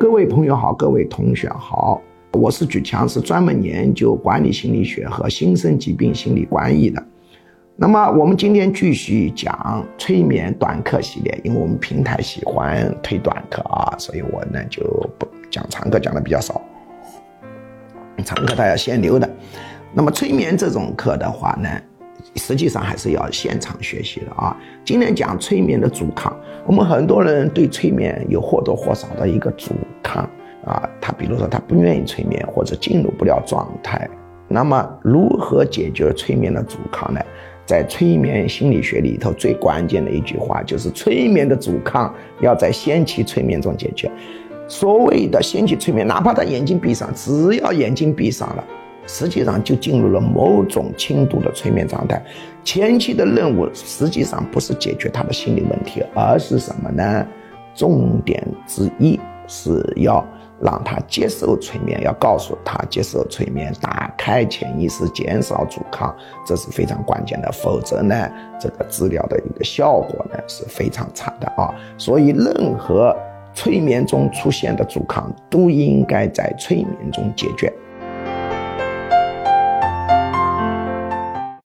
各位朋友好，各位同学好，我是举强，是专门研究管理心理学和新生疾病心理关系的。那么我们今天继续讲催眠短课系列，因为我们平台喜欢推短课啊，所以我呢就不讲长课，讲的比较少。长课大家先留的。那么催眠这种课的话呢？实际上还是要现场学习的啊！今天讲催眠的阻抗，我们很多人对催眠有或多或少的一个阻抗啊，他比如说他不愿意催眠或者进入不了状态。那么如何解决催眠的阻抗呢？在催眠心理学里头，最关键的一句话就是催眠的阻抗要在先期催眠中解决。所谓的先期催眠，哪怕他眼睛闭上，只要眼睛闭上了。实际上就进入了某种轻度的催眠状态。前期的任务实际上不是解决他的心理问题，而是什么呢？重点之一是要让他接受催眠，要告诉他接受催眠，打开潜意识，减少阻抗，这是非常关键的。否则呢，这个治疗的一个效果呢是非常差的啊。所以，任何催眠中出现的阻抗都应该在催眠中解决。